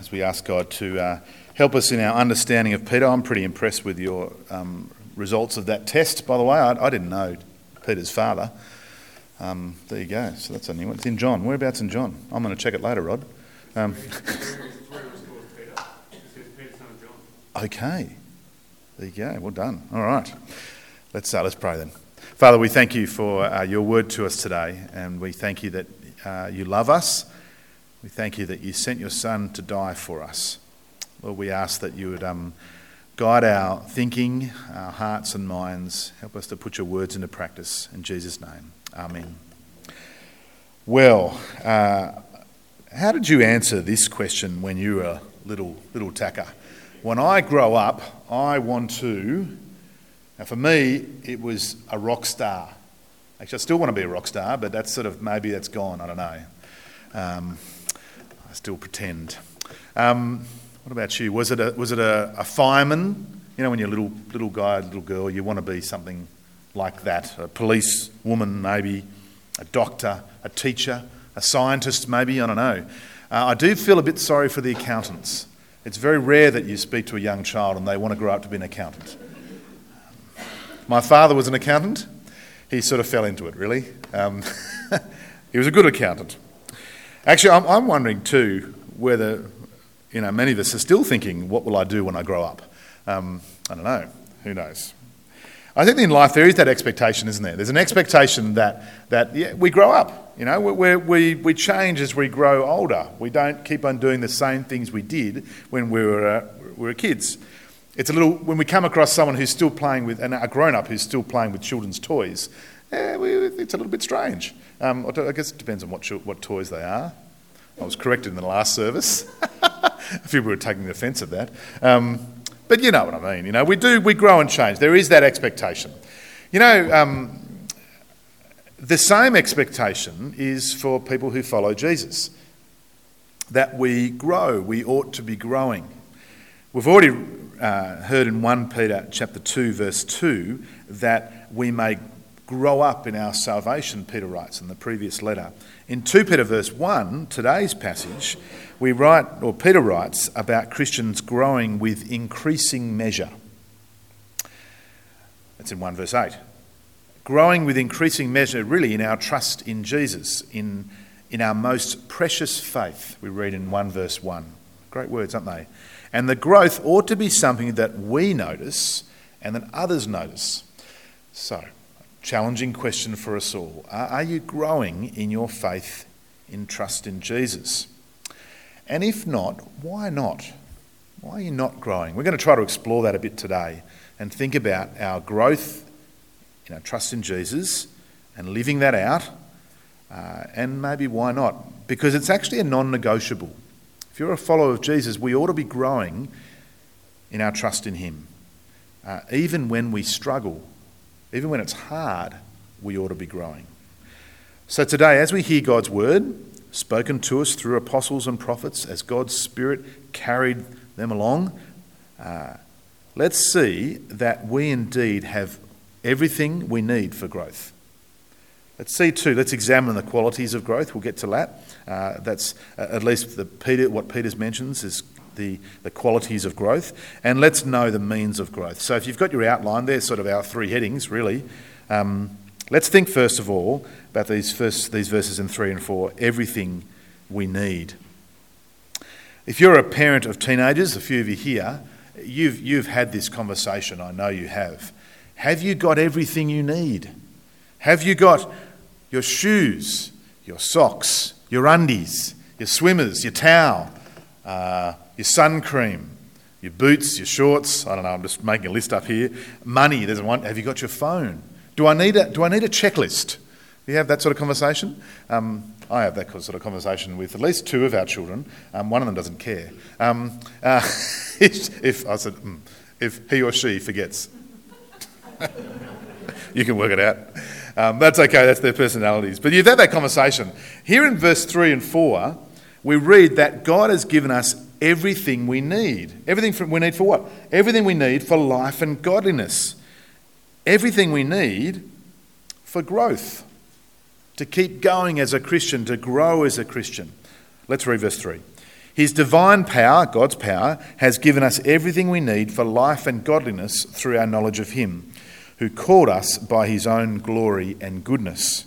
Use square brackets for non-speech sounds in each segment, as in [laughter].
as we ask God to uh, help us in our understanding of Peter. I'm pretty impressed with your um, results of that test, by the way. I, I didn't know Peter's father. Um, there you go. So that's a new one. It's in John. Whereabouts in John? I'm going to check it later, Rod. Um, okay. There you go. Well done. All right. Let's, uh, let's pray then. Father, we thank you for uh, your word to us today, and we thank you that uh, you love us we thank you that you sent your Son to die for us. Lord, we ask that you would um, guide our thinking, our hearts and minds. Help us to put your words into practice. In Jesus' name, Amen. Well, uh, how did you answer this question when you were a little, little tacker? When I grow up, I want to. Now, for me, it was a rock star. Actually, I still want to be a rock star, but that's sort of maybe that's gone. I don't know. Um, I still pretend. Um, what about you? Was it a, was it a, a fireman? You know, when you're a little, little guy, little girl, you want to be something like that a police woman, maybe, a doctor, a teacher, a scientist, maybe, I don't know. Uh, I do feel a bit sorry for the accountants. It's very rare that you speak to a young child and they want to grow up to be an accountant. My father was an accountant. He sort of fell into it, really. Um, [laughs] he was a good accountant. Actually, I'm, I'm wondering too whether, you know, many of us are still thinking, what will I do when I grow up? Um, I don't know. Who knows? I think in life there is that expectation, isn't there? There's an expectation that, that yeah, we grow up. You know, we we, we change as we grow older. We don't keep on doing the same things we did when we were, uh, we were kids. It's a little, when we come across someone who's still playing with, and a grown up who's still playing with children's toys, we, it's a little bit strange. Um, I guess it depends on what, what toys they are. I was corrected in the last service. [laughs] a few people were taking the offence of that. Um, but you know what I mean. You know, we do, we grow and change. There is that expectation. You know, um, the same expectation is for people who follow Jesus that we grow, we ought to be growing. We've already uh, heard in 1 Peter chapter 2 verse 2 that we may grow up in our salvation, Peter writes in the previous letter. In 2 Peter verse 1, today's passage, we write, or Peter writes, about Christians growing with increasing measure. That's in 1 verse 8. Growing with increasing measure, really, in our trust in Jesus, in, in our most precious faith, we read in 1 verse 1. Great words, aren't they? And the growth ought to be something that we notice and that others notice. So, challenging question for us all. Are you growing in your faith in trust in Jesus? And if not, why not? Why are you not growing? We're going to try to explore that a bit today and think about our growth in our trust in Jesus and living that out. Uh, and maybe why not? Because it's actually a non negotiable. If you're a follower of Jesus, we ought to be growing in our trust in Him, uh, even when we struggle even when it's hard, we ought to be growing. So today, as we hear God's word spoken to us through apostles and prophets, as God's Spirit carried them along, uh, let's see that we indeed have everything we need for growth. Let's see too. Let's examine the qualities of growth. We'll get to that. Uh, that's uh, at least the Peter, what Peter's mentions is the, the qualities of growth, and let's know the means of growth. So, if you've got your outline, there's sort of our three headings, really. Um, let's think first of all about these, first, these verses in 3 and 4 everything we need. If you're a parent of teenagers, a few of you here, you've, you've had this conversation, I know you have. Have you got everything you need? Have you got your shoes, your socks, your undies, your swimmers, your towel, uh, your sun cream, your boots, your shorts. I don't know, I'm just making a list up here. Money, there's one. Have you got your phone? Do I need a, do I need a checklist? Do you have that sort of conversation? Um, I have that sort of conversation with at least two of our children. Um, one of them doesn't care. Um, uh, [laughs] if, if, I said, mm, if he or she forgets, [laughs] you can work it out. Um, that's okay, that's their personalities. But you've had that conversation. Here in verse 3 and 4, we read that God has given us everything we need. Everything we need for what? Everything we need for life and godliness. Everything we need for growth. To keep going as a Christian, to grow as a Christian. Let's read verse 3. His divine power, God's power, has given us everything we need for life and godliness through our knowledge of Him, who called us by His own glory and goodness.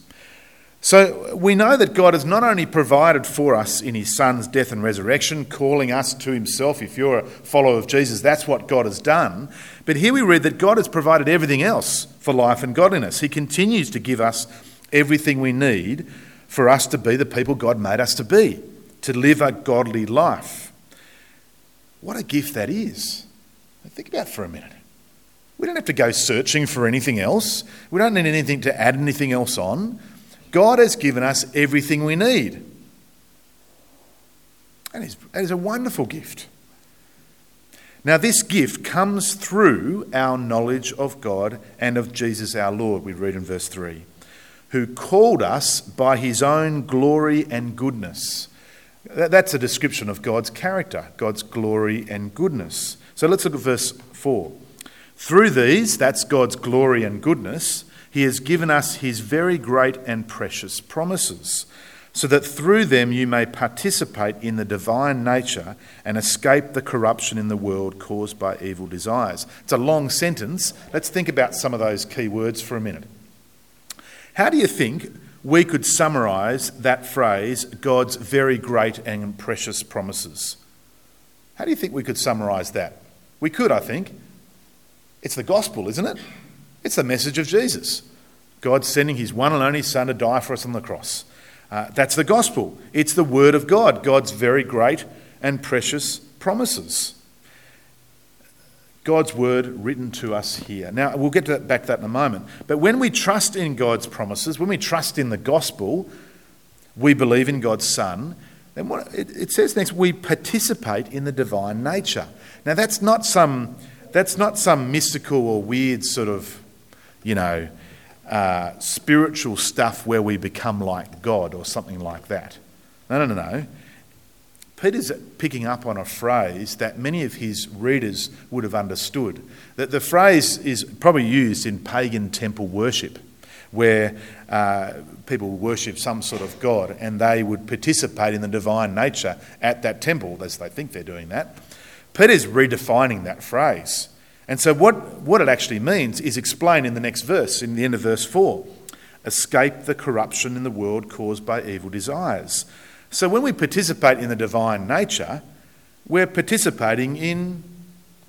So we know that God has not only provided for us in His Son's death and resurrection, calling us to Himself. If you're a follower of Jesus, that's what God has done. But here we read that God has provided everything else for life and godliness. He continues to give us everything we need for us to be the people God made us to be to live a godly life. What a gift that is. Think about for a minute. We don't have to go searching for anything else. We don't need anything to add anything else on. God has given us everything we need. That is, that is a wonderful gift. Now, this gift comes through our knowledge of God and of Jesus our Lord, we read in verse 3, who called us by his own glory and goodness. That's a description of God's character, God's glory and goodness. So let's look at verse 4. Through these, that's God's glory and goodness, he has given us his very great and precious promises, so that through them you may participate in the divine nature and escape the corruption in the world caused by evil desires. It's a long sentence. Let's think about some of those key words for a minute. How do you think we could summarise that phrase, God's very great and precious promises. How do you think we could summarise that? We could, I think. It's the gospel, isn't it? It's the message of Jesus. God sending his one and only Son to die for us on the cross. Uh, that's the gospel. It's the word of God, God's very great and precious promises. God's word written to us here. Now, we'll get to that, back to that in a moment. But when we trust in God's promises, when we trust in the gospel, we believe in God's Son, then what it, it says next, we participate in the divine nature. Now, that's not some, that's not some mystical or weird sort of, you know, uh, spiritual stuff where we become like God or something like that. No, no, no, no. Peter's picking up on a phrase that many of his readers would have understood. That the phrase is probably used in pagan temple worship, where uh, people worship some sort of god and they would participate in the divine nature at that temple, as they think they're doing that. Peter's redefining that phrase. And so, what, what it actually means is explained in the next verse, in the end of verse 4 escape the corruption in the world caused by evil desires. So when we participate in the divine nature, we're participating in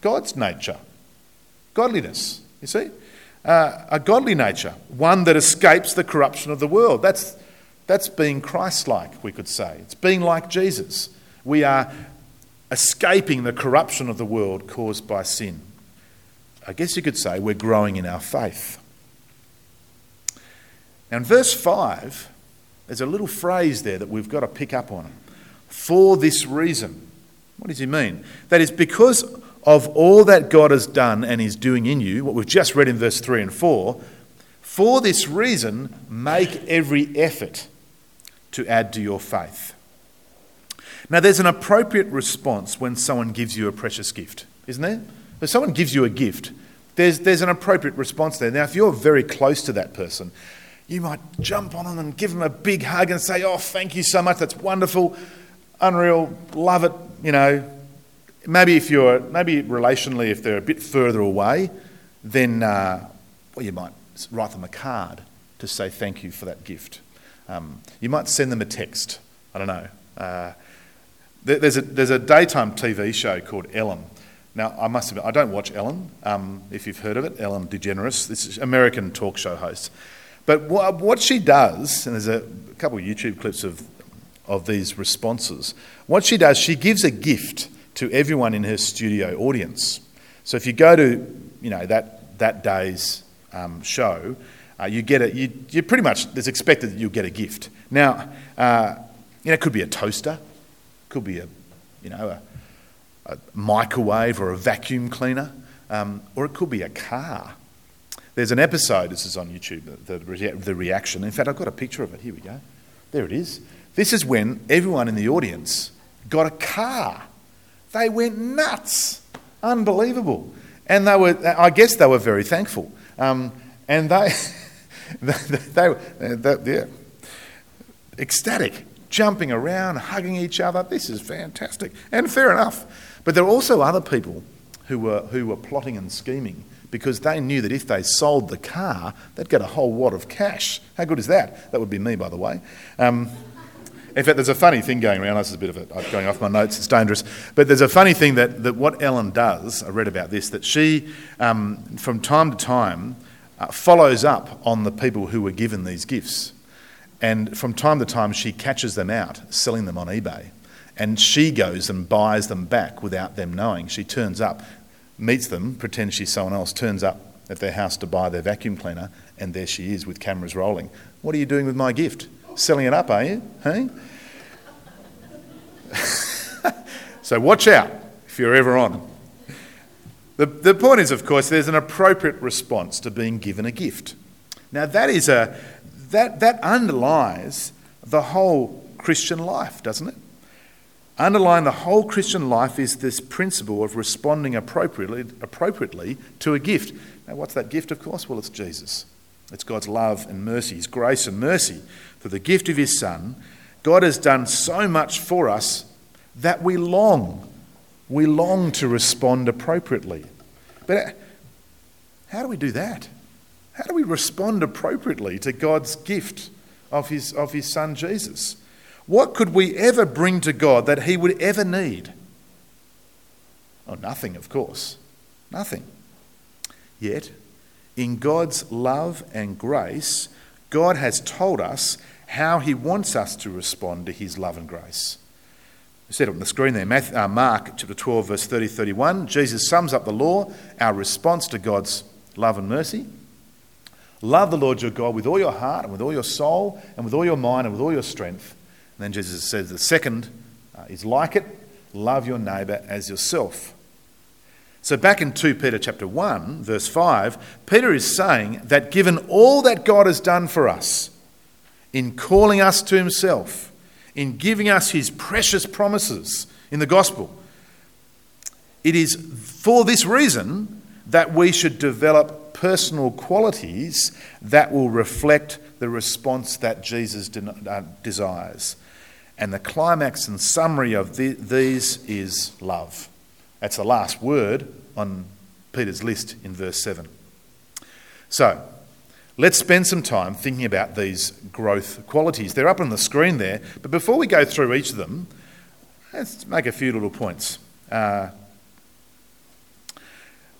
God's nature, godliness, you see? Uh, a godly nature, one that escapes the corruption of the world. That's, that's being Christ like, we could say. It's being like Jesus. We are escaping the corruption of the world caused by sin. I guess you could say we're growing in our faith. Now, in verse 5, there's a little phrase there that we've got to pick up on. For this reason. What does he mean? That is because of all that God has done and is doing in you, what we've just read in verse 3 and 4, for this reason, make every effort to add to your faith. Now, there's an appropriate response when someone gives you a precious gift, isn't there? If someone gives you a gift, there's, there's an appropriate response there. Now, if you're very close to that person, you might jump on them and give them a big hug and say, Oh, thank you so much. That's wonderful, unreal, love it. You know, maybe if you're, maybe relationally, if they're a bit further away, then, uh, well, you might write them a card to say thank you for that gift. Um, you might send them a text. I don't know. Uh, there's, a, there's a daytime TV show called Ellen. Now, I must admit, I don't watch Ellen, um, if you've heard of it, Ellen DeGeneres. This is American talk show host. But what she does, and there's a couple of YouTube clips of, of these responses, what she does, she gives a gift to everyone in her studio audience. So if you go to, you know, that, that day's um, show, uh, you get it, you, you pretty much, it's expected that you'll get a gift. Now, uh, you know, it could be a toaster, could be a, you know, a, a microwave or a vacuum cleaner, um, or it could be a car. There's an episode, this is on YouTube, the, the, the reaction. In fact, I've got a picture of it. Here we go. There it is. This is when everyone in the audience got a car. They went nuts. Unbelievable. And they were, I guess they were very thankful. Um, and they, [laughs] they, they, they, yeah, ecstatic, jumping around, hugging each other. This is fantastic. And fair enough. But there are also other people who were, who were plotting and scheming because they knew that if they sold the car, they'd get a whole wad of cash. How good is that? That would be me, by the way. Um, in fact, there's a funny thing going around. This is a bit of it going off my notes. It's dangerous. But there's a funny thing that, that what Ellen does, I read about this, that she, um, from time to time, uh, follows up on the people who were given these gifts. And from time to time, she catches them out selling them on eBay. And she goes and buys them back without them knowing. She turns up, meets them, pretends she's someone else, turns up at their house to buy their vacuum cleaner, and there she is with cameras rolling. What are you doing with my gift? Selling it up, are you? Hey? [laughs] so watch out if you're ever on. The, the point is, of course, there's an appropriate response to being given a gift. Now, that, is a, that, that underlies the whole Christian life, doesn't it? Underlying the whole Christian life is this principle of responding appropriately, appropriately to a gift. Now, what's that gift, of course? Well, it's Jesus. It's God's love and mercy, His grace and mercy through the gift of His Son. God has done so much for us that we long. We long to respond appropriately. But uh, how do we do that? How do we respond appropriately to God's gift of His, of his Son Jesus? What could we ever bring to God that He would ever need? Oh, nothing, of course. Nothing. Yet, in God's love and grace, God has told us how He wants us to respond to His love and grace. I said it on the screen there, Matthew, uh, Mark chapter 12, verse 30 31. Jesus sums up the law, our response to God's love and mercy. Love the Lord your God with all your heart and with all your soul and with all your mind and with all your strength. Then Jesus says the second uh, is like it love your neighbour as yourself. So back in 2 Peter chapter 1 verse 5, Peter is saying that given all that God has done for us in calling us to himself, in giving us his precious promises in the gospel, it is for this reason that we should develop personal qualities that will reflect the response that Jesus uh, desires. And the climax and summary of the, these is love. That's the last word on Peter's list in verse 7. So, let's spend some time thinking about these growth qualities. They're up on the screen there, but before we go through each of them, let's make a few little points. Uh,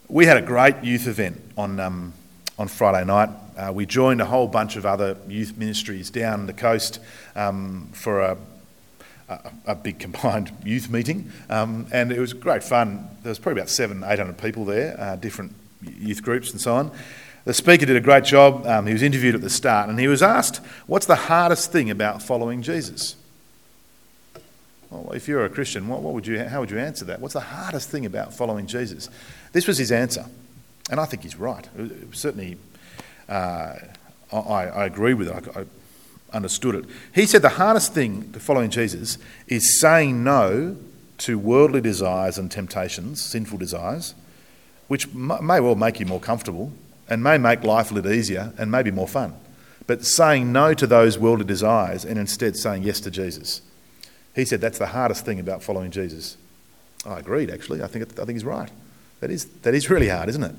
we had a great youth event on, um, on Friday night. Uh, we joined a whole bunch of other youth ministries down the coast um, for a a, big combined youth meeting, um, and it was great fun. There was probably about seven, eight hundred people there, uh, different youth groups and so on. The speaker did a great job. Um, he was interviewed at the start, and he was asked, "What's the hardest thing about following Jesus?" Well, if you're a Christian, what, what would you, how would you answer that? What's the hardest thing about following Jesus? This was his answer, and I think he's right. certainly, uh, I, I, agree with it. I, understood it. He said the hardest thing to following Jesus is saying no to worldly desires and temptations, sinful desires, which may well make you more comfortable and may make life a little easier and maybe more fun. But saying no to those worldly desires and instead saying yes to Jesus. He said that's the hardest thing about following Jesus. I agreed, actually. I think, I think he's right. That is, that is really hard, isn't it?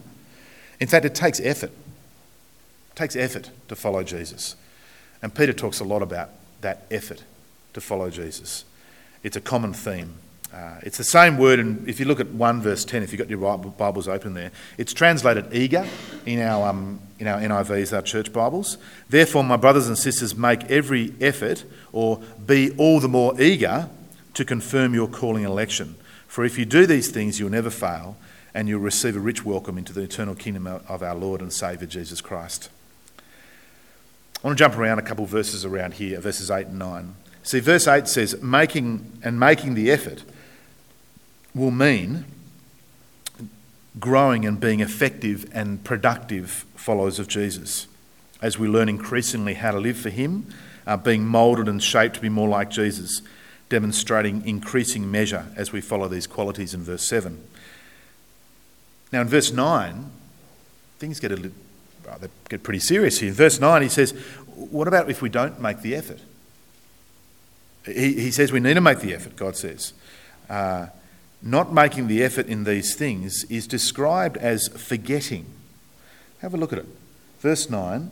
In fact, it takes effort. It takes effort to follow Jesus. And Peter talks a lot about that effort to follow Jesus. It's a common theme. Uh, it's the same word, and if you look at 1 verse 10, if you've got your Bibles open there, it's translated eager in our, um, in our NIVs, our church Bibles. Therefore, my brothers and sisters, make every effort or be all the more eager to confirm your calling election. For if you do these things, you'll never fail, and you'll receive a rich welcome into the eternal kingdom of our Lord and Saviour Jesus Christ. I want to jump around a couple of verses around here, verses 8 and 9. See, verse 8 says, making and making the effort will mean growing and being effective and productive followers of Jesus as we learn increasingly how to live for Him, uh, being moulded and shaped to be more like Jesus, demonstrating increasing measure as we follow these qualities in verse 7. Now, in verse 9, things get a little well, they get pretty serious here. In verse 9, he says, What about if we don't make the effort? He, he says we need to make the effort, God says. Uh, not making the effort in these things is described as forgetting. Have a look at it. Verse 9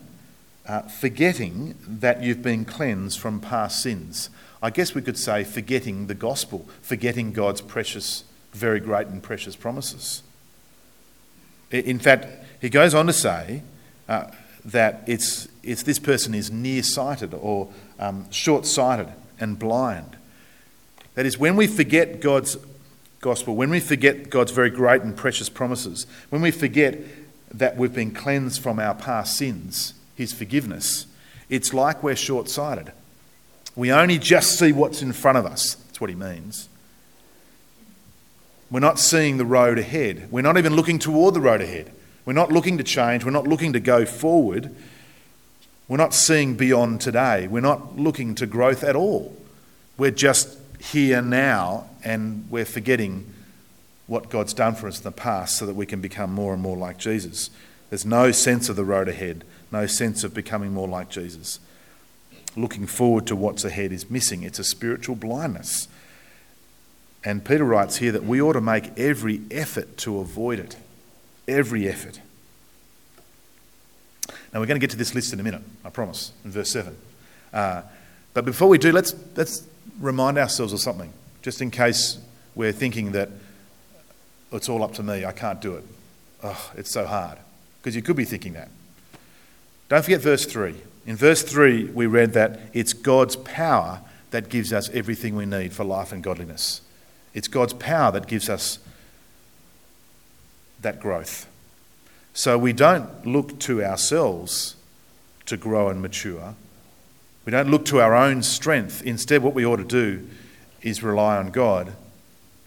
uh, forgetting that you've been cleansed from past sins. I guess we could say forgetting the gospel, forgetting God's precious, very great and precious promises. In fact, he goes on to say uh, that it's, it's this person is nearsighted or um, short sighted and blind. That is, when we forget God's gospel, when we forget God's very great and precious promises, when we forget that we've been cleansed from our past sins, His forgiveness, it's like we're short sighted. We only just see what's in front of us. That's what He means. We're not seeing the road ahead. We're not even looking toward the road ahead. We're not looking to change. We're not looking to go forward. We're not seeing beyond today. We're not looking to growth at all. We're just here now and we're forgetting what God's done for us in the past so that we can become more and more like Jesus. There's no sense of the road ahead, no sense of becoming more like Jesus. Looking forward to what's ahead is missing. It's a spiritual blindness. And Peter writes here that we ought to make every effort to avoid it. Every effort. Now, we're going to get to this list in a minute, I promise, in verse 7. Uh, but before we do, let's, let's remind ourselves of something, just in case we're thinking that it's all up to me, I can't do it. Oh, it's so hard. Because you could be thinking that. Don't forget verse 3. In verse 3, we read that it's God's power that gives us everything we need for life and godliness. It's God's power that gives us that growth. So we don't look to ourselves to grow and mature. We don't look to our own strength. Instead, what we ought to do is rely on God,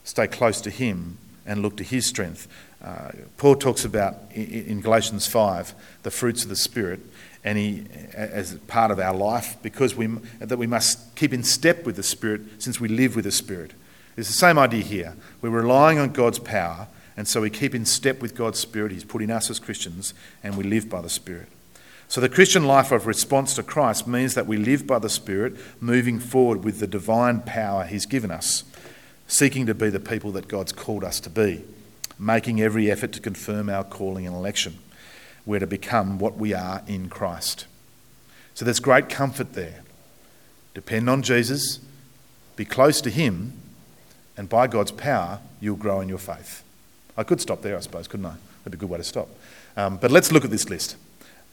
stay close to Him, and look to His strength. Uh, Paul talks about in Galatians 5 the fruits of the Spirit, and he, as part of our life, because we, that we must keep in step with the Spirit since we live with the Spirit. It's the same idea here. We're relying on God's power, and so we keep in step with God's Spirit He's put in us as Christians, and we live by the Spirit. So the Christian life of response to Christ means that we live by the Spirit, moving forward with the divine power He's given us, seeking to be the people that God's called us to be, making every effort to confirm our calling and election. We're to become what we are in Christ. So there's great comfort there. Depend on Jesus, be close to Him, and by God's power, you'll grow in your faith. I could stop there, I suppose, couldn't I? That'd be a good way to stop. Um, but let's look at this list.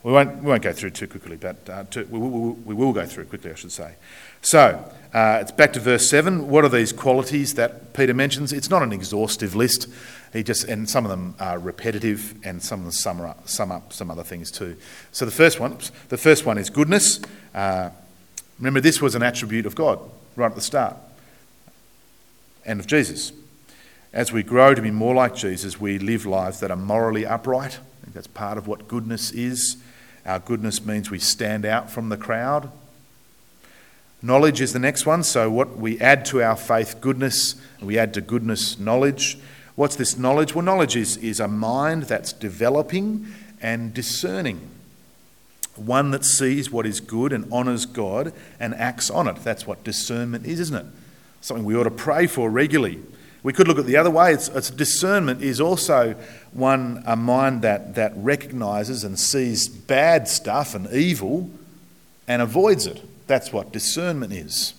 We won't, we won't go through too quickly, but uh, to, we, we, we, will go through quickly, I should say. So, uh, it's back to verse 7. What are these qualities that Peter mentions? It's not an exhaustive list. He just, and some of them are repetitive, and some of them sum up, sum up some other things too. So the first one, the first one is goodness. Uh, remember, this was an attribute of God right at the start and of Jesus. As we grow to be more like Jesus, we live lives that are morally upright. I think that's part of what goodness is. Our goodness means we stand out from the crowd. Knowledge is the next one. So, what we add to our faith, goodness, we add to goodness, knowledge. What's this knowledge? Well, knowledge is, is a mind that's developing and discerning. One that sees what is good and honours God and acts on it. That's what discernment is, isn't it? something we ought to pray for regularly. We could look at the other way. It's, it's discernment is also one a mind that, that recognizes and sees bad stuff and evil and avoids it. That's what discernment is.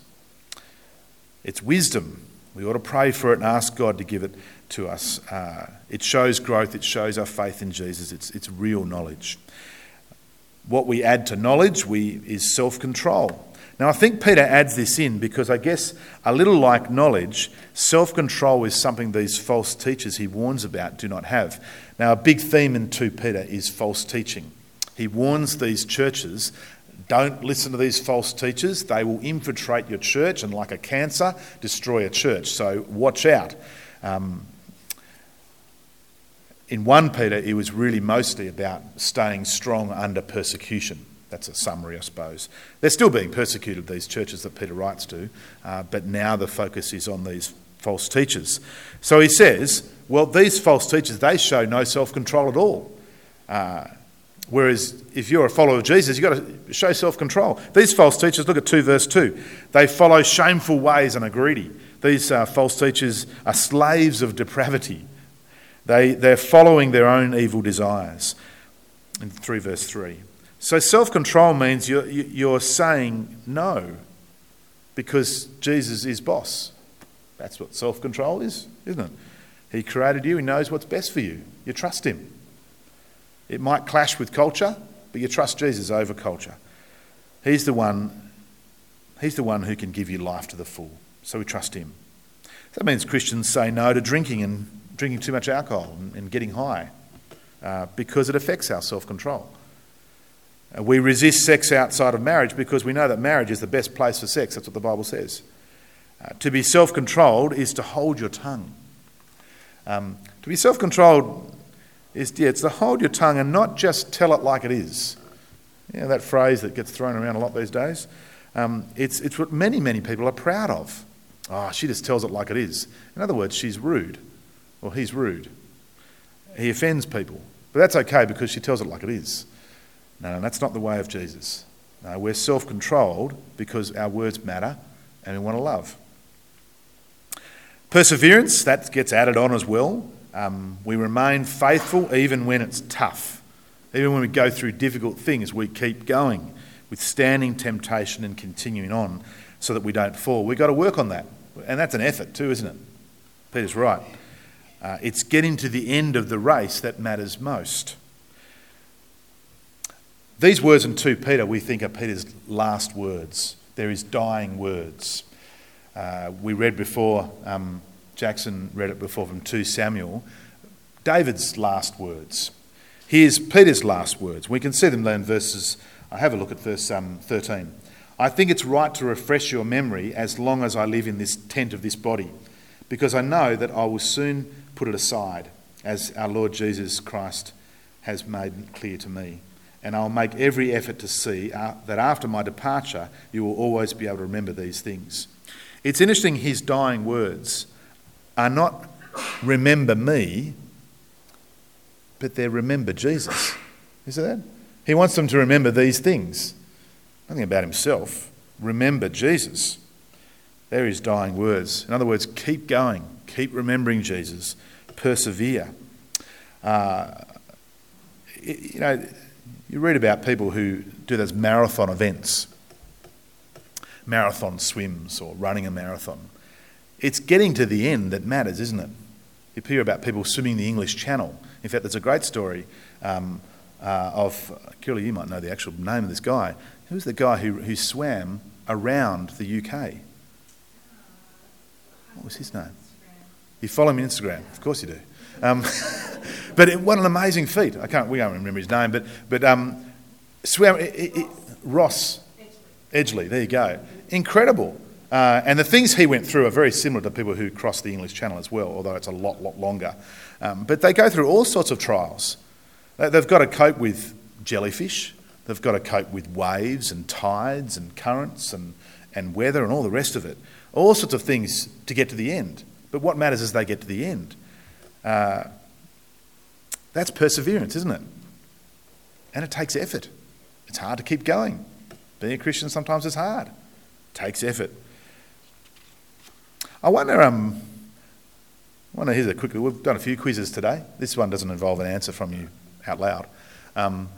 It's wisdom. We ought to pray for it and ask God to give it to us. Uh, it shows growth, it shows our faith in Jesus, it's, it's real knowledge. What we add to knowledge we, is self control. Now, I think Peter adds this in because I guess a little like knowledge, self control is something these false teachers he warns about do not have. Now, a big theme in 2 Peter is false teaching. He warns these churches don't listen to these false teachers. They will infiltrate your church and, like a cancer, destroy a church. So, watch out. Um, in 1 Peter, it was really mostly about staying strong under persecution. That's a summary, I suppose. They're still being persecuted, these churches that Peter writes to, uh, but now the focus is on these false teachers. So he says, well, these false teachers, they show no self control at all. Uh, Whereas if you're a follower of Jesus, you've got to show self control. These false teachers, look at 2 verse 2, they follow shameful ways and are greedy. These uh, false teachers are slaves of depravity. They, they're following their own evil desires. In 3 verse 3. So self control means you're, you're saying no because Jesus is boss. That's what self control is, isn't it? He created you, He knows what's best for you. You trust Him. It might clash with culture, but you trust Jesus over culture. He's the one, he's the one who can give you life to the full. So we trust Him. That means Christians say no to drinking and drinking too much alcohol and, and getting high uh, because it affects our self control. We resist sex outside of marriage because we know that marriage is the best place for sex. That's what the Bible says. Uh, to be self controlled is to hold your tongue. Um, to be self controlled is yeah, it's to hold your tongue and not just tell it like it is. You know, that phrase that gets thrown around a lot these days. Um, it's, it's what many, many people are proud of. Oh, she just tells it like it is. In other words, she's rude, or he's rude. He offends people. But that's okay because she tells it like it is. No, no, that's not the way of Jesus. No, we're self controlled because our words matter and we want to love. Perseverance, that gets added on as well. Um, we remain faithful even when it's tough. Even when we go through difficult things, we keep going, withstanding temptation and continuing on so that we don't fall. We've got to work on that. And that's an effort too, isn't it? Peter's right. Uh, it's getting to the end of the race that matters most. These words in 2 Peter we think are Peter's last words. They're his dying words. Uh, we read before, um, Jackson read it before from 2 Samuel, David's last words. Here's Peter's last words. We can see them there in verses. I have a look at verse um, 13. I think it's right to refresh your memory as long as I live in this tent of this body, because I know that I will soon put it aside, as our Lord Jesus Christ has made clear to me. And I'll make every effort to see uh, that after my departure, you will always be able to remember these things. It's interesting, his dying words are not remember me, but they're remember Jesus. Is that? He wants them to remember these things. Nothing about himself. Remember Jesus. They're his dying words. In other words, keep going, keep remembering Jesus, persevere. Uh, you know, you read about people who do those marathon events, marathon swims or running a marathon. It's getting to the end that matters, isn't it? You hear about people swimming the English Channel. In fact, there's a great story um, uh, of, Curly, you might know the actual name of this guy. Who's the guy who, who swam around the UK? What was his name? You follow me on Instagram? Of course you do. Um, [laughs] but it, what an amazing feat. I can't, we can't remember his name, but, but um, it, it, Ross Edgley, there you go. Incredible. Uh, and the things he went through are very similar to people who cross the English Channel as well, although it's a lot, lot longer. Um, but they go through all sorts of trials. They've got to cope with jellyfish, they've got to cope with waves and tides and currents and, and weather and all the rest of it. All sorts of things to get to the end. But what matters is they get to the end. Uh, that's perseverance, isn't it? And it takes effort. It's hard to keep going. Being a Christian sometimes is hard. It takes effort. I wonder, um, I wonder, here's a quick, we've done a few quizzes today. This one doesn't involve an answer from you out loud. Um,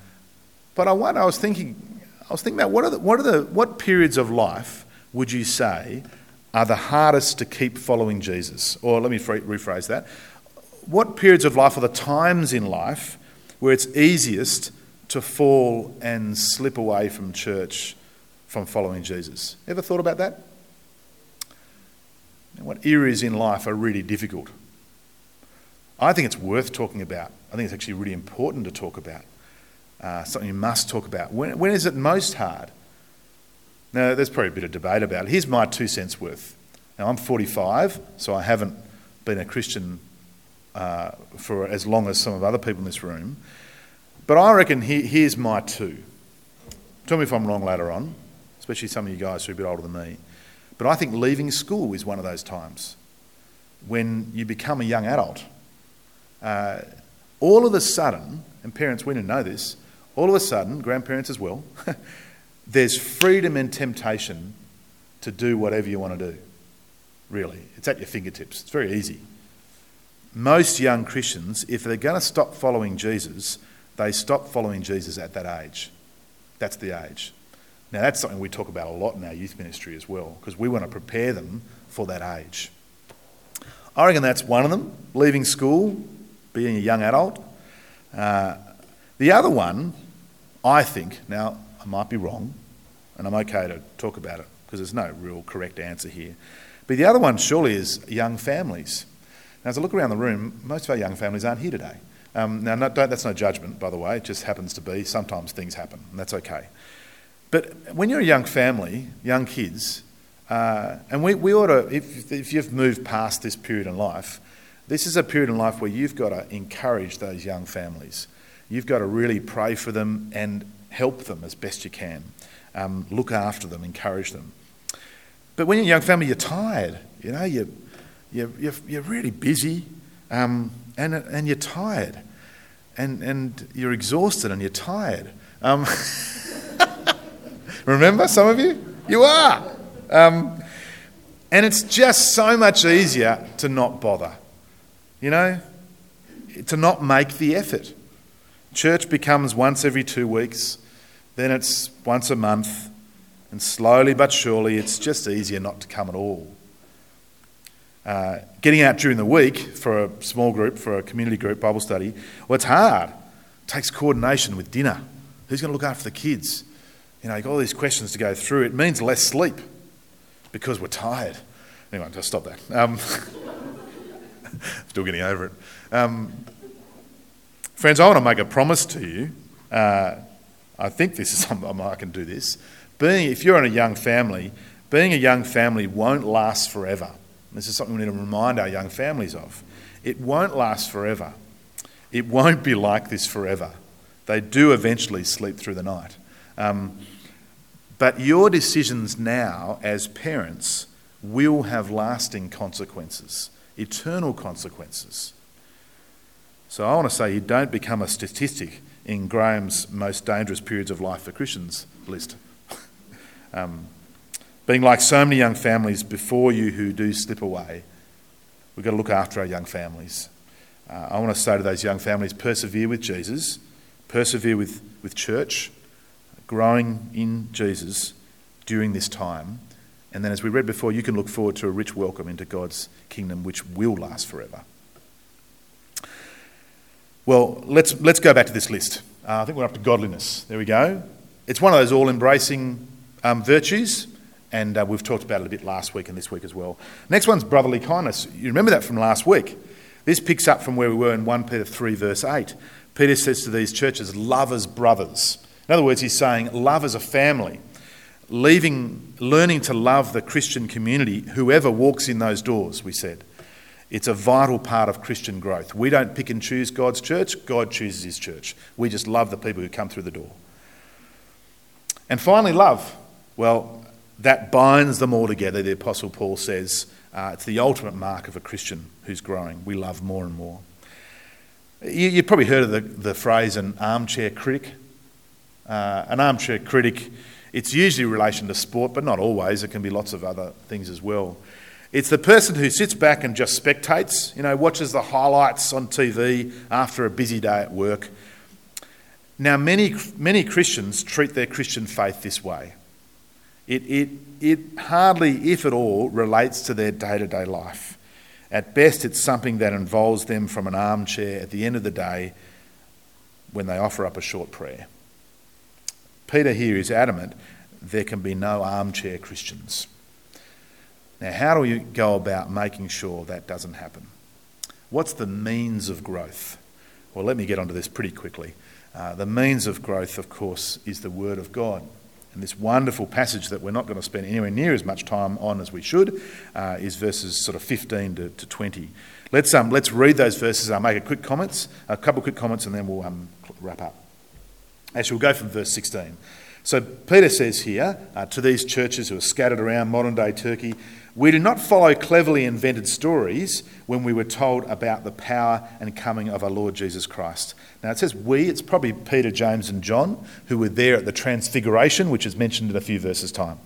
but I wonder, I was thinking, I was thinking about what are the, what are the, what periods of life would you say are the hardest to keep following Jesus? Or let me rephrase that. What periods of life are the times in life where it's easiest to fall and slip away from church, from following Jesus? Ever thought about that? what areas in life are really difficult. I think it's worth talking about. I think it's actually really important to talk about. Uh, something you must talk about. When, when is it most hard? Now, there's probably a bit of debate about it. Here's my two cents worth. Now, I'm 45, so I haven't been a Christian uh, for as long as some of other people in this room. But I reckon he, here's my two. Tell me if I'm wrong later on, especially some of you guys who are a bit older than me. But I think leaving school is one of those times when you become a young adult. Uh, all of a sudden, and parents, we didn't know this, all of a sudden, grandparents as well, [laughs] there's freedom and temptation to do whatever you want to do. Really, it's at your fingertips. It's very easy. Most young Christians, if they're going to stop following Jesus, they stop following Jesus at that age. That's the age. Now, that's something we talk about a lot in our youth ministry as well, because we want to prepare them for that age. I reckon that's one of them, leaving school, being a young adult. Uh, the other one, I think, now I might be wrong, and I'm okay to talk about it because there's no real correct answer here. But the other one surely is young families. Now, as I look around the room, most of our young families aren't here today. Um, now, no, that's no judgment, by the way, it just happens to be. Sometimes things happen, and that's okay. But when you're a young family, young kids, uh, and we, we ought to, if, if you've moved past this period in life, this is a period in life where you've got to encourage those young families. You've got to really pray for them and help them as best you can. Um, look after them, encourage them. But when you're a young family, you're tired. You know, you're, you're, you're, you're really busy um, and, and you're tired. And, and you're exhausted and you're tired. Um, [laughs] remember, some of you? You are. Um, and it's just so much easier to not bother, you know, to not make the effort. Church becomes once every two weeks, then it's once a month, and slowly but surely it's just easier not to come at all. Uh, getting out during the week for a small group, for a community group Bible study, well, it's hard. It takes coordination with dinner. Who's going to look after the kids? You know, you've got all these questions to go through. It means less sleep because we're tired. Anyway, just stop that. Um, [laughs] still getting over it. Um, friends, I want to make a promise to you. Uh, I think this is [laughs] something I can do this. Being, if you're in a young family, being a young family won't last forever. This is something we need to remind our young families of. It won't last forever. It won't be like this forever. They do eventually sleep through the night. Um, but your decisions now as parents will have lasting consequences, eternal consequences. So I want to say you don't become a statistic in Graham's most dangerous periods of life for Christians list. [laughs] um, being like so many young families before you who do slip away, we've got to look after our young families. Uh, I want to say to those young families persevere with Jesus, persevere with, with church, growing in Jesus during this time. And then, as we read before, you can look forward to a rich welcome into God's kingdom, which will last forever. Well, let's, let's go back to this list. Uh, I think we're up to godliness. There we go. It's one of those all embracing um, virtues, and uh, we've talked about it a bit last week and this week as well. Next one's brotherly kindness. You remember that from last week. This picks up from where we were in 1 Peter 3, verse 8. Peter says to these churches, Love as brothers. In other words, he's saying love as a family, leaving, learning to love the Christian community, whoever walks in those doors, we said. It's a vital part of Christian growth. We don't pick and choose God's church, God chooses his church. We just love the people who come through the door. And finally, love. Well, that binds them all together, the Apostle Paul says. Uh, it's the ultimate mark of a Christian who's growing. We love more and more. You, have probably heard of the, the phrase an armchair critic. Uh, an armchair critic, it's usually in relation to sport, but not always. It can be lots of other things as well. It's the person who sits back and just spectates, you know, watches the highlights on TV after a busy day at work. Now, many, many Christians treat their Christian faith this way. It, it, it hardly, if at all, relates to their day to day life. At best, it's something that involves them from an armchair at the end of the day when they offer up a short prayer. Peter here is adamant there can be no armchair Christians. Now, how do we go about making sure that doesn't happen? What's the means of growth? Well, let me get onto this pretty quickly. Uh, the means of growth, of course, is the Word of God. And this wonderful passage that we're not going to spend anywhere near as much time on as we should uh, is verses sort of 15 to, to 20. Let's, um, let's read those verses. I'll make a quick comments, a couple of quick comments, and then we'll um, wrap up. Actually, we'll go from verse 16. So Peter says here uh, to these churches who are scattered around modern day Turkey, we do not follow cleverly invented stories when we were told about the power and coming of our Lord Jesus Christ. Now it says we, it's probably Peter, James, and John who were there at the Transfiguration, which is mentioned in a few verses' time.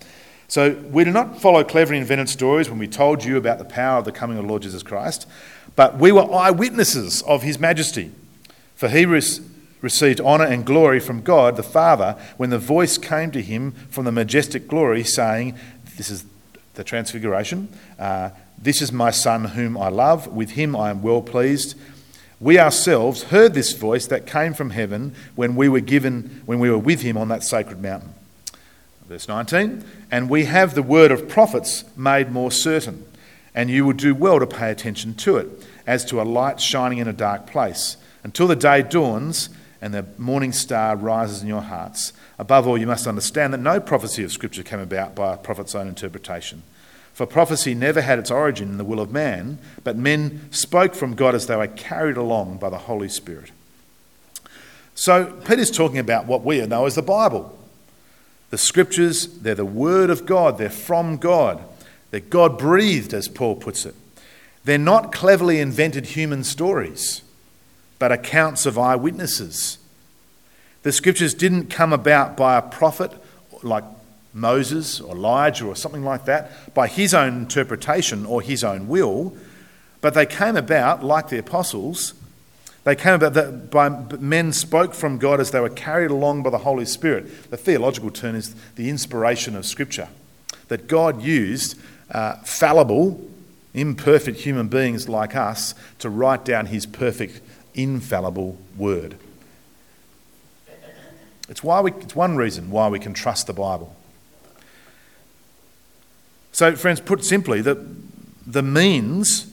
So we do not follow cleverly invented stories when we told you about the power of the coming of the Lord Jesus Christ, but we were eyewitnesses of his majesty. For he received honour and glory from God the Father when the voice came to him from the majestic glory, saying, This is the Transfiguration. Uh, this is my Son whom I love. With him I am well pleased. We ourselves heard this voice that came from heaven when we were given, when we were with him on that sacred mountain. Verse 19, and we have the word of prophets made more certain, and you will do well to pay attention to it, as to a light shining in a dark place, until the day dawns and the morning star rises in your hearts. Above all, you must understand that no prophecy of Scripture came about by a prophet's own interpretation. For prophecy never had its origin in the will of man, but men spoke from God as they were carried along by the Holy Spirit. So, Peter's talking about what we know as the Bible. The Scriptures, they're the Word of God, they're from God. They're God breathed, as Paul puts it. They're not cleverly invented human stories but accounts of eyewitnesses. The scriptures didn't come about by a prophet like Moses or Elijah or something like that, by his own interpretation or his own will, but they came about, like the apostles, they came about that by men spoke from God as they were carried along by the Holy Spirit. The theological term is the inspiration of Scripture. That God used uh, fallible, imperfect human beings like us to write down his perfect infallible word. It's, why we, it's one reason why we can trust the Bible. So, friends, put simply, the, the means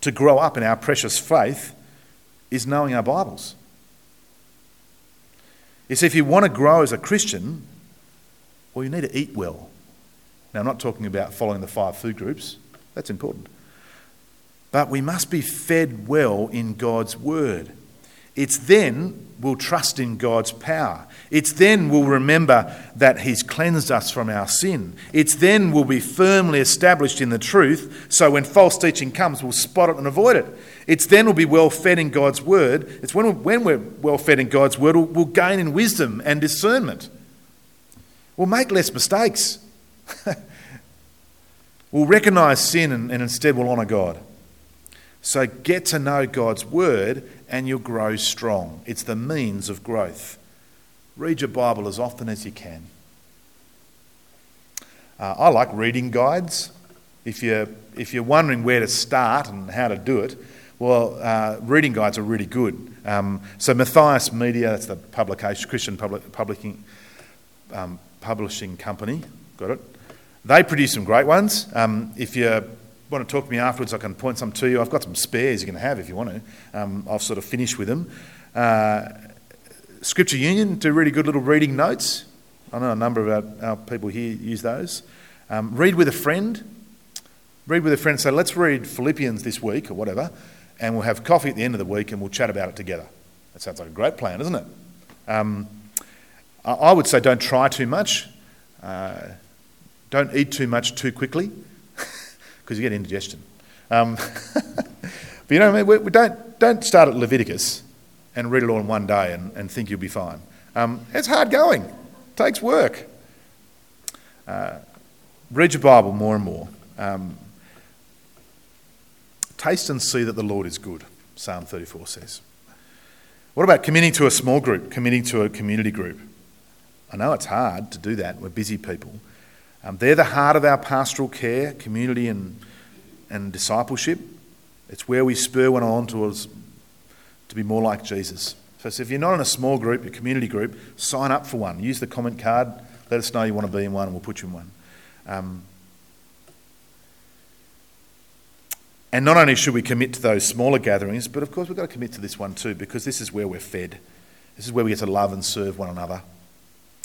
to grow up in our precious faith is knowing our Bibles. You see, if you want to grow as a Christian, well, you need to eat well. Now, I'm not talking about following the five food groups, that's important. But we must be fed well in God's word. It's then we'll trust in God's power. It's then we'll remember that He's cleansed us from our sin. It's then we'll be firmly established in the truth, so when false teaching comes, we'll spot it and avoid it. It's then we'll be well fed in God's word. It's when, when we're well fed in God's word, we'll, we'll gain in wisdom and discernment. We'll make less mistakes. [laughs] we'll recognize sin and, and instead we'll honour God. So get to know God's word and you'll grow strong. It's the means of growth. Read your Bible as often as you can. Uh, I like reading guides. If you're, if you're wondering where to start and how to do it, well, uh, reading guides are really good. Um, so Matthias Media, that's the publication, Christian public, publishing, um, publishing company, got it? They produce some great ones. Um, if you're want to talk to me afterwards, I can point some to you. I've got some spares you can have if you want to. Um, I've sort of finished with them. Uh, Scripture Union do really good little reading notes. I know a number of our, our people here use those. Um, read with a friend. Read with a friend. Say, let's read Philippians this week or whatever, and we'll have coffee at the end of the week and we'll chat about it together. That sounds like a great plan, doesn't it? Um, I would say don't try too much. Uh, don't eat too much too quickly because you get indigestion. Um, [laughs] but you know, I mean, we, we, don't, don't start at Leviticus and read it all in one day and, and think you'll be fine. Um, it's hard going, it takes work. Uh, read your Bible more and more. Um, taste and see that the Lord is good, Psalm 34 says. What about committing to a small group, committing to a community group? I know it's hard to do that, we're busy people. Um, they're the heart of our pastoral care, community, and, and discipleship. It's where we spur one on towards to be more like Jesus. So, so if you're not in a small group, a community group, sign up for one. Use the comment card. Let us know you want to be in one, and we'll put you in one. Um, and not only should we commit to those smaller gatherings, but of course we've got to commit to this one too, because this is where we're fed. This is where we get to love and serve one another.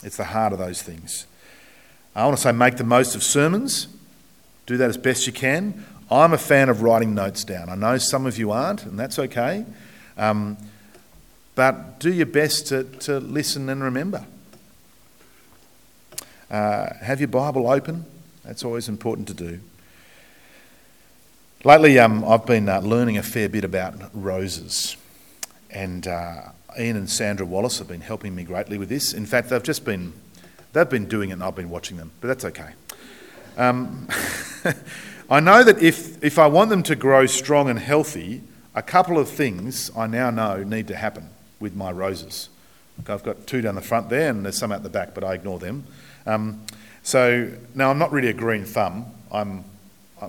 It's the heart of those things. I want to say make the most of sermons. Do that as best you can. I'm a fan of writing notes down. I know some of you aren't, and that's okay. Um, but do your best to, to listen and remember. Uh, have your Bible open. That's always important to do. Lately, um, I've been uh, learning a fair bit about roses. And uh, Ian and Sandra Wallace have been helping me greatly with this. In fact, they've just been, they've been doing it and I've been watching them, but that's okay. Um, [laughs] I know that if, if I want them to grow strong and healthy, a couple of things I now know need to happen with my roses. I've got two down the front there and there's some out the back, but I ignore them. Um, so now I'm not really a green thumb, I'm,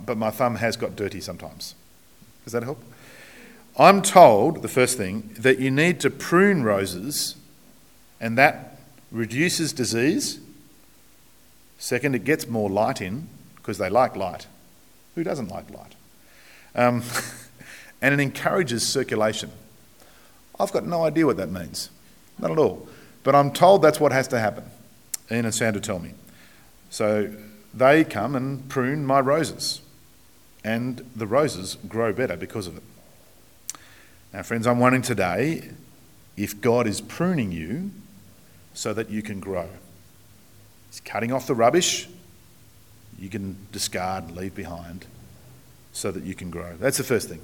but my thumb has got dirty sometimes. Does that help? I'm told, the first thing, that you need to prune roses and that reduces disease. Second, it gets more light in because they like light. Who doesn't like light? Um, [laughs] and it encourages circulation. I've got no idea what that means. Not at all. But I'm told that's what has to happen. Ian and Sandra tell me. So they come and prune my roses. And the roses grow better because of it. Now, friends, I'm wondering today if God is pruning you so that you can grow. He's cutting off the rubbish you can discard and leave behind so that you can grow. That's the first thing.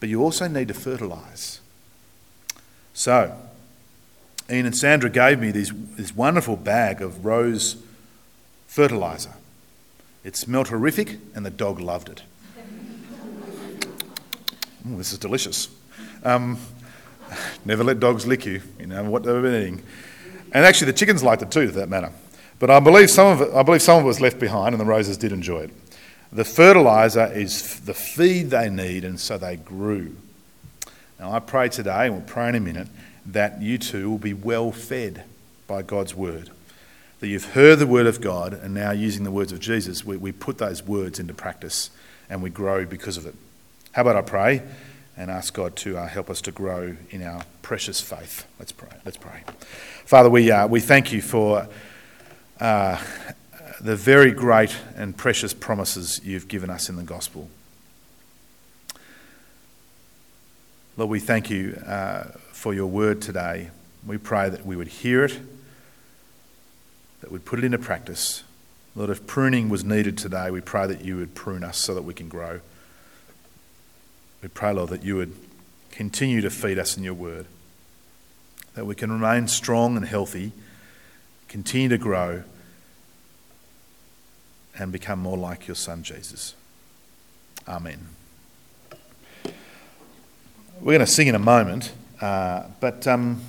But you also need to fertilise. So, Ian and Sandra gave me this, this wonderful bag of rose fertiliser. It smelled horrific, and the dog loved it. Ooh, [laughs] this is delicious. Um, [laughs] never let dogs lick you, you know, what they've been eating. And actually, the chickens liked it too, for that matter. But I believe some of it, I believe some of it was left behind, and the roses did enjoy it. The fertiliser is the feed they need, and so they grew. Now, I pray today, and we'll pray in a minute, that you too will be well fed by God's word. That you've heard the word of God, and now using the words of Jesus, we, we put those words into practice and we grow because of it. How about I pray and ask God to uh, help us to grow in our precious faith? Let's pray. Let's pray. Father, we, uh, we thank you for uh, the very great and precious promises you've given us in the gospel. Lord, we thank you uh, for your word today. We pray that we would hear it, that we'd put it into practice. Lord, if pruning was needed today, we pray that you would prune us so that we can grow. We pray, Lord, that you would continue to feed us in your word, that we can remain strong and healthy, continue to grow, and become more like your Son, Jesus. Amen. We're going to sing in a moment, uh, but um,